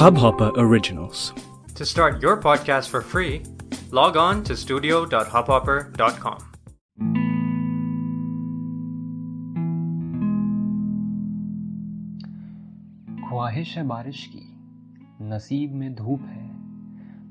Hubhopper Originals. To start your podcast for free, log on to studio.hubhopper.com. ख्वाहिश है बारिश की नसीब में धूप है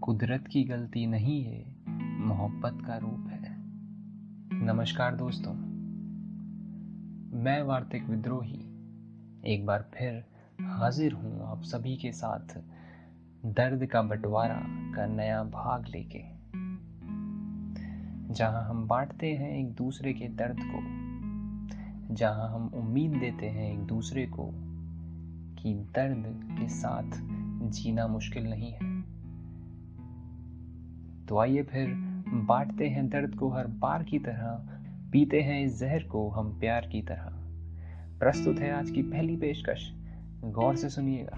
कुदरत की गलती नहीं है मोहब्बत का रूप है नमस्कार दोस्तों मैं वार्तिक विद्रोही एक बार फिर हाजिर हूँ आप सभी के साथ दर्द का बंटवारा का नया भाग लेके। जहाँ हम बांटते हैं एक दूसरे के दर्द को, जहाँ हम उम्मीद देते हैं एक दूसरे को कि दर्द के साथ जीना मुश्किल नहीं है। तो आइए फिर बांटते हैं दर्द को हर बार की तरह, पीते हैं इस जहर को हम प्यार की तरह। प्रस्तुत है आज की पहली पेशकश। गौर से सुनिएगा।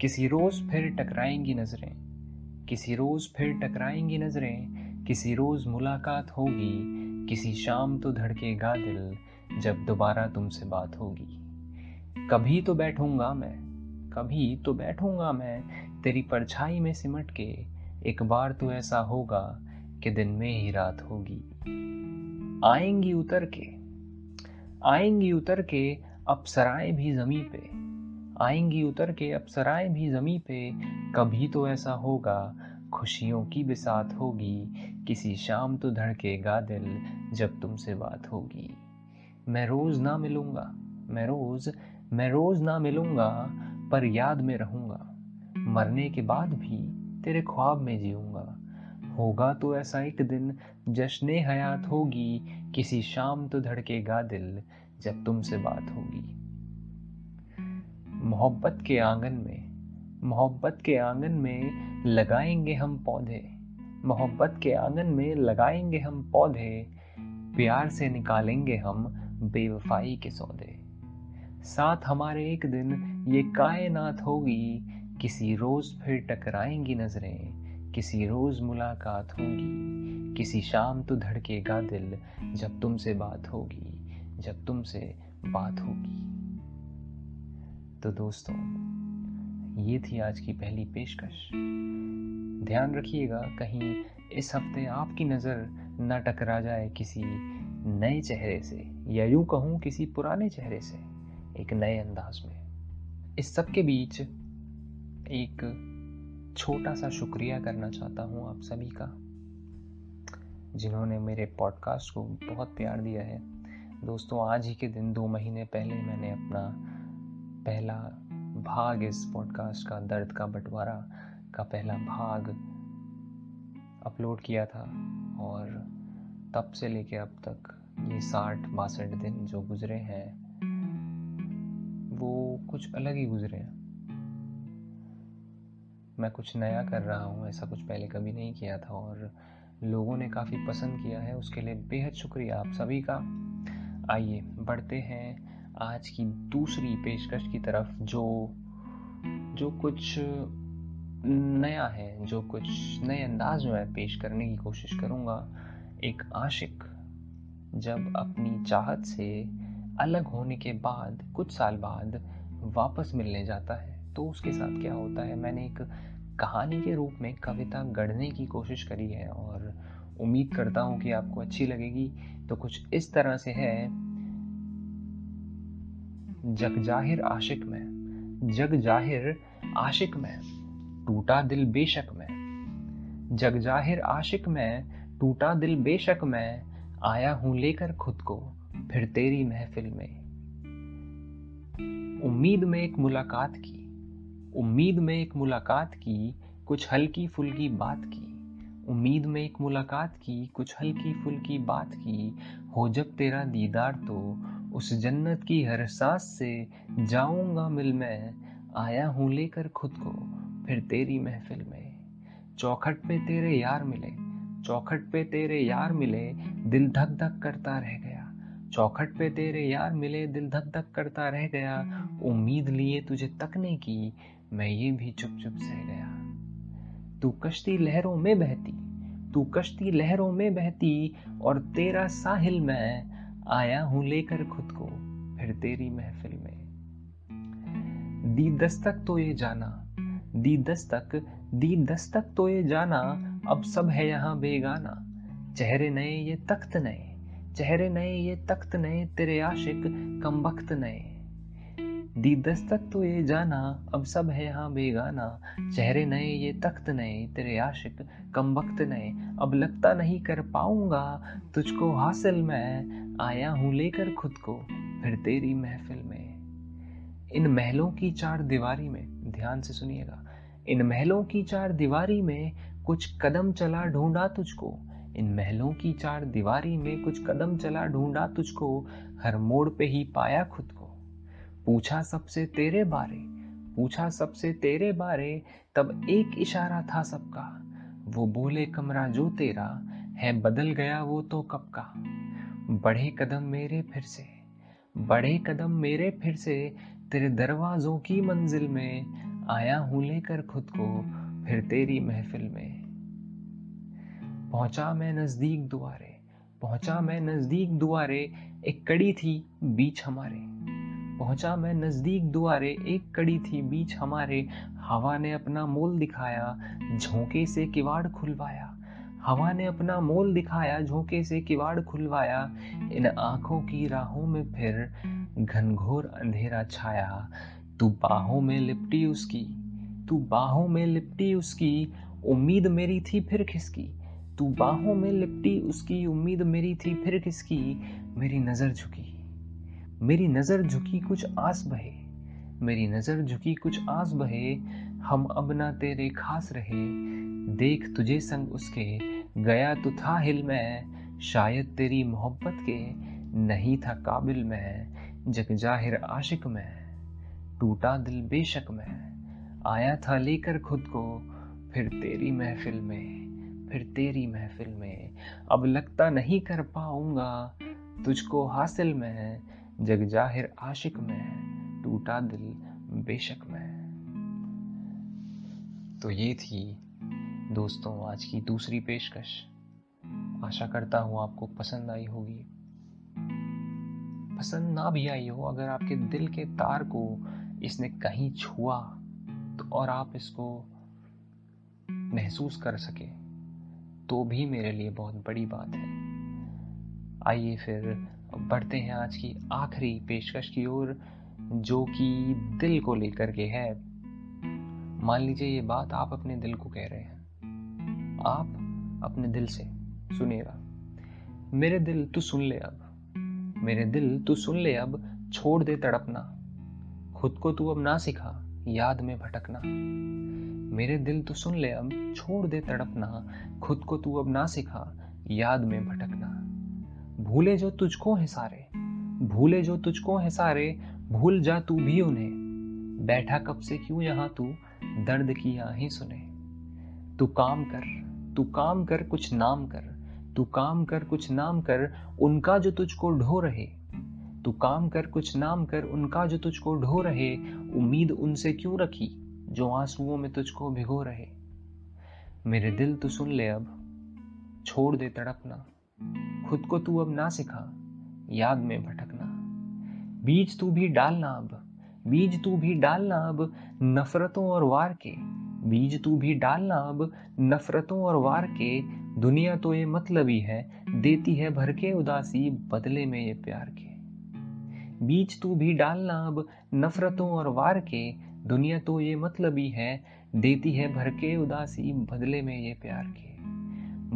किसी रोज फिर टकराएँगी नज़रें, किसी रोज फिर टकराएँगी नज़रें, किसी रोज मुलाकात होगी, किसी शाम तो धड़केगा दिल जब दोबारा तुमसे बात होगी। कभी तो बैठूँगा मैं, कभी तो बैठूँगा मैं तेरी परछाई में सिमट के, एक बार तो ऐसा होगा कि दिन में ही रात होगी। आएँगी उतर के, आएँगी उतर के अप्सराएँ भी जमी पे। आएँगी उतर के अप्सराएँ भी जमी पे। कभी तो ऐसा होगा, खुशियों की बिसात होगी। किसी शाम तो धड़केगा दिल जब तुमसे बात होगी। मैं रोज ना मिलूँगा, मैं रोज मैं रोज ना मिलूँगा, पर याद में रहूँगा। मरने के बाद भी तेरे ख्वाब में जीऊँगा। होगा तो ऐसा एक दिन जश्न हयात होगी। किसी शाम तो धड़केगा दिल जब तुमसे बात होगी। मोहब्बत के आँगन में, मोहब्बत के आँगन में लगाएँगे हम पौधे। मोहब्बत के आँगन में लगाएँगे हम पौधे। प्यार से निकालेंगे हम बेवफाई के सौदे। साथ हमारे एक दिन ये कायनात होगी, किसी रोज फिर टकराएँगी नज़रें, किसी रोज मुलाकात होगी, किसी शाम तो धड़केगा दिल जब तुमसे बात होगी। जब तुमसे बात होगी। तो दोस्तों, ये थी आज की पहली पेशकश। ध्यान रखिएगा, कहीं इस हफ़्ते आपकी नज़र न टकरा जाए किसी नए चेहरे से, या यूँ कहूँ, किसी पुराने चेहरे से, एक नए अंदाज में। इस सब के बीच एक छोटा सा शुक्रिया करना चाहता हूँ आप सभी का, जिन्होंने मेरे पॉडकास्ट को बहुत प्यार दिया है। दोस्तों, आज ही के दिन, दो महीने पहले मैंने अपना पहला भाग इस पॉडकास्ट का, दर्द का बंटवारा का पहला भाग अपलोड किया था और तब से लेके अब तक ये साठ बासठ दिन जो गुजरे हैं, वो कुछ अलग ही गुजरे हैं। मैं कुछ नया कर रहा हूँ, ऐसा कुछ पहले कभी नहीं किया था और लोगों ने काफ़ी पसंद किया है, उसके लिए बेहद शुक्रिया आप सभी का। आइए बढ़ते हैं आज की दूसरी पेशकश की तरफ़, जो जो कुछ नया है, जो कुछ नए अंदाज में मैं पेश करने की कोशिश करूँगा। एक आशिक, जब अपनी चाहत से अलग होने के बाद, कुछ साल बाद वापस मिलने जाता है तो उसके साथ क्या होता है? मैंने एक कहानी के रूप में कविता गढ़ने की कोशिश करी है और उम्मीद करता हूँ कि आपको अच्छी लगेगी। तो कुछ इस तरह से है। जग ज़ाहिर आशिक में। जग ज़ाहिर आशिक में। टूटा दिल बेशक में। जग ज़ाहिर आशिक में। टूटा दिल बेशक में। आया हूँ लेकर खुद को फिर तेरी महफिल में। उम्मीद में एक मुलाकात की। उम्मीद में एक मुलाकात की। कुछ हल्की फुल्की बात की। उम्मीद में एक मुलाकात की, कुछ हल्की फुल्की बात की, हो जब तेरा दीदार तो उस जन्नत की हर सांस से जाऊँगा मिल मैं, आया हूँ लेकर खुद को, फिर तेरी महफिल में। चौखट पे तेरे यार मिले, चौखट पे तेरे यार मिले, दिल धक धक करता रह गया। चौखट पे तेरे यार मिले, दिल धक धक करता रह गया। उम्मीद लिए तुझे तकने की, मैं ये भी चुप चुप सह गया। तू कश्ती लहरों में बहती, तू कश्ती लहरों में बहती, और तेरा साहिल मैं आया हूँ लेकर खुद को फिर तेरी महफिल में। दी दस्तक तो ये जाना, दी दस्तक दी दस्तक तो ये जाना, अब सब है यहाँ बेगाना। चेहरे नए ये तख्त नए, चेहरे नए ये तख्त नए, तेरे आशिक कम वक्त नए। दी दस्तक तो ये जाना, अब सब है यहाँ बेगाना। चेहरे नए, ये तख्त नए, तेरे आशिक कम वक्त नए। अब लगता नहीं कर पाऊँगा, तुझको हासिल मैं। आया हूँ लेकर खुद को, फिर तेरी महफिल में। इन महलों की चार दीवारी में, ध्यान से सुनिएगा। इन महलों की चार दीवारी में कुछ कदम चला ढूंढा तुझको। इन महलों की चार दीवारी में कुछ कदम चला ढूंढा तुझको। हर मोड़ पे ही पाया खुद को। पूछा सबसे तेरे बारे, पूछा सबसे तेरे बारे, तब एक इशारा था सबका। वो बोले, कमरा जो तेरा है, बदल गया वो तो कब का? बढ़े कदम मेरे फिर से बढ़े कदम मेरे फिर से, तेरे दरवाजों की मंजिल में आया हूँ लेकर खुद को, फिर तेरी महफिल में। पहुँचा मैं नज़दीक दुआरे, पहुँचा मैं नज़दीक दुआरे, एक कड़ी थी बीच हमारे। पहुँचा मैं नज़दीक दुआरे, एक कड़ी थी बीच हमारे। हवा ने अपना मोल दिखाया, झोंके से किवाड़ खुलवाया। हवा ने अपना मोल दिखाया, झोंके से किवाड़ खुलवाया। इन आँखों की राहों में फिर घनघोर अंधेरा छाया। तू बाहों में लिपटी उसकी, तू बाहों में लिपटी उसकी, उम्मीद मेरी थी फिर खिसकी तू बाहों में लिपटी उसकी, उम्मीद मेरी थी फिर किसकी? मेरी नज़र झुकी। मेरी नज़र झुकी कुछ आस बहे, मेरी नज़र झुकी कुछ आस बहे, हम अब ना तेरे खास रहे, देख तुझे संग उसके, गया तो था हिल में, शायद तेरी मोहब्बत के नहीं था काबिल में, जग ज़ाहिर आशिक में, टूटा दिल बेशक में, आया था लेकर खुद को, फिर तेरी महफिल में, फिर तेरी महफिल में, अब लगता नहीं कर पाऊँगा, तुझको हासिल में जग ज़ाहिर आशिक में, टूटा दिल बेशक में। तो ये थी दोस्तों आज की दूसरी पेशकश। आशा करता हूँ आपको पसंद आई होगी। पसंद ना भी आई हो, अगर आपके दिल के तार को इसने कहीं छुआ तो और आप इसको महसूस कर सके तो भी मेरे लिए बहुत बड़ी बात है। आइए फिर बढ़ते हैं आज की आखिरी पेशकश की ओर, जो कि दिल को लेकर के है। मान लीजिए ये बात आप अपने दिल को कह रहे हैं। आप अपने दिल से, सुनिएगा। मेरे दिल तू सुन ले अब। मेरे दिल तू सुन ले अब, छोड़ दे तड़पना। खुद को तू अब ना सिखा, याद में भटकना। मेरे दिल तू सुन ले अब, छोड़ दे तड़पना। खुद को तू अब ना सिखा, याद में भटकना। भूले जो तुझको है सारे, भूले जो तुझको है सारे, भूल जा तू भी उन्हें। बैठा कब से क्यों यहाँ तू? दर्द की आहें सुने। तू काम कर, तू काम कर कुछ नाम कर, तू काम कर कुछ नाम कर उनका जो तुझको ढो रहे। तू काम कर कुछ नाम कर उनका जो तुझको ढो रहे, उम्मीद उनसे क्यों रखी जो आंसुओं में तुझको भिगो रहे? मेरे दिल तो सुन ले अब, छोड़ दे तड़पना। खुद को तू अब ना सिखा, याद में भटकना। बीज तू भी डालना अब, बीज तू भी डालना अब नफरतों और वार के। बीज तू भी डालना अब नफरतों और वार के। दुनिया तो ये मतलबी है, देती है भर के उदासी, बदले में ये प्यार के। बीज तू भी डालना अब नफरतों और वार के। दुनिया तो ये मतलबी है, देती है भर के उदासी, बदले में ये प्यार के।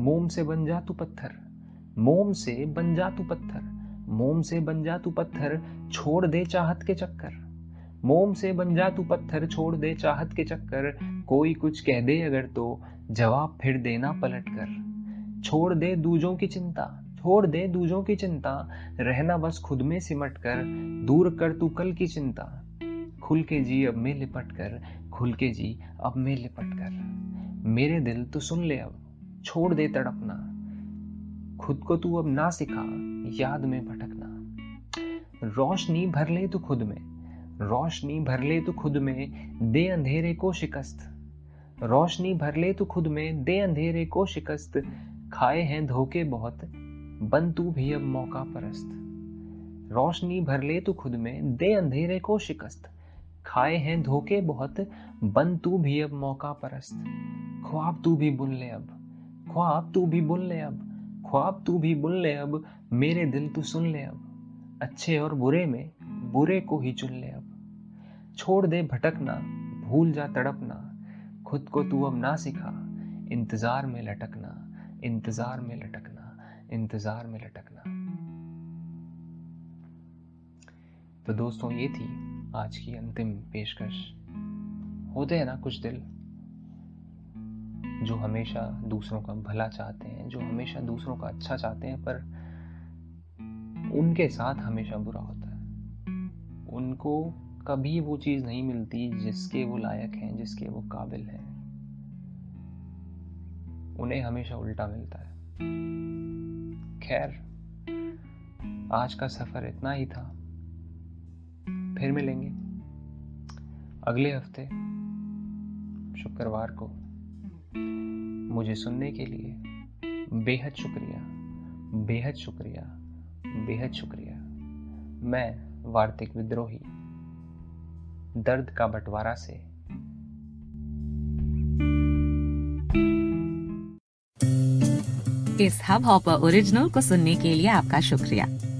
मोम से बन जा तू पत्थर मोम से बन जा तू पत्थर, मोम से बन जा तू पत्थर, छोड़ दे चाहत के चक्कर। मोम से बन जा तू पत्थर, छोड़ दे चाहत के चक्कर, कोई कुछ कह दे अगर तो जवाब फिर देना पलट कर। छोड़ दे दूजों की चिंता, छोड़ दे दूजों की चिंता, रहना बस खुद में सिमट कर, दूर कर तू कल की चिंता। खुल के जी अब में लिपट कर, खुल के जी अब में लिपट कर। मेरे दिल तो सुन ले अब, छोड़ दे तड़पना। खुद को तू अब ना सिखा, याद में भटकना। रोशनी भर ले तू खुद में, रोशनी भर ले तू खुद में, दे अंधेरे को शिकस्त। रोशनी भर ले तू खुद में, दे अंधेरे को शिकस्त। खाए हैं धोखे बहुत, बन तू भी अब मौका परस्त। रोशनी भर ले तू खुद में, दे अंधेरे को शिकस्त। खाए हैं धोखे बहुत, बन तू भी अब मौका परस्त। ख्वाब तू भी बुन ले अब, ख्वाब तू भी बुन ले अब। ख्वाब तू भी बुन ले अब, मेरे दिल तू सुन ले अब। अच्छे और बुरे में, बुरे को ही चुन ले अब। छोड़ दे भटकना, भूल जा तड़पना, खुद को तू अब ना सिखा, इंतज़ार में लटकना, इंतज़ार में लटकना, इंतज़ार में लटकना। तो दोस्तों, ये थी आज की अंतिम पेशकश। होते हैं ना कुछ दिल। जो हमेशा दूसरों का भला चाहते हैं, जो हमेशा दूसरों का अच्छा चाहते हैं, पर उनके साथ हमेशा बुरा होता है। उनको कभी वो चीज़ नहीं मिलती जिसके वो लायक हैं, जिसके वो काबिल हैं। उन्हें हमेशा उल्टा मिलता है। खैर, आज का सफ़र इतना ही था। फिर मिलेंगे। अगले हफ़्ते, शुक्रवार को। मुझे सुनने के लिए बेहद शुक्रिया बेहद शुक्रिया बेहद शुक्रिया। मैं वार्तिक विद्रोही, दर्द का बंटवारा से। इस हब हॉपर ओरिजिनल को सुनने के लिए आपका शुक्रिया।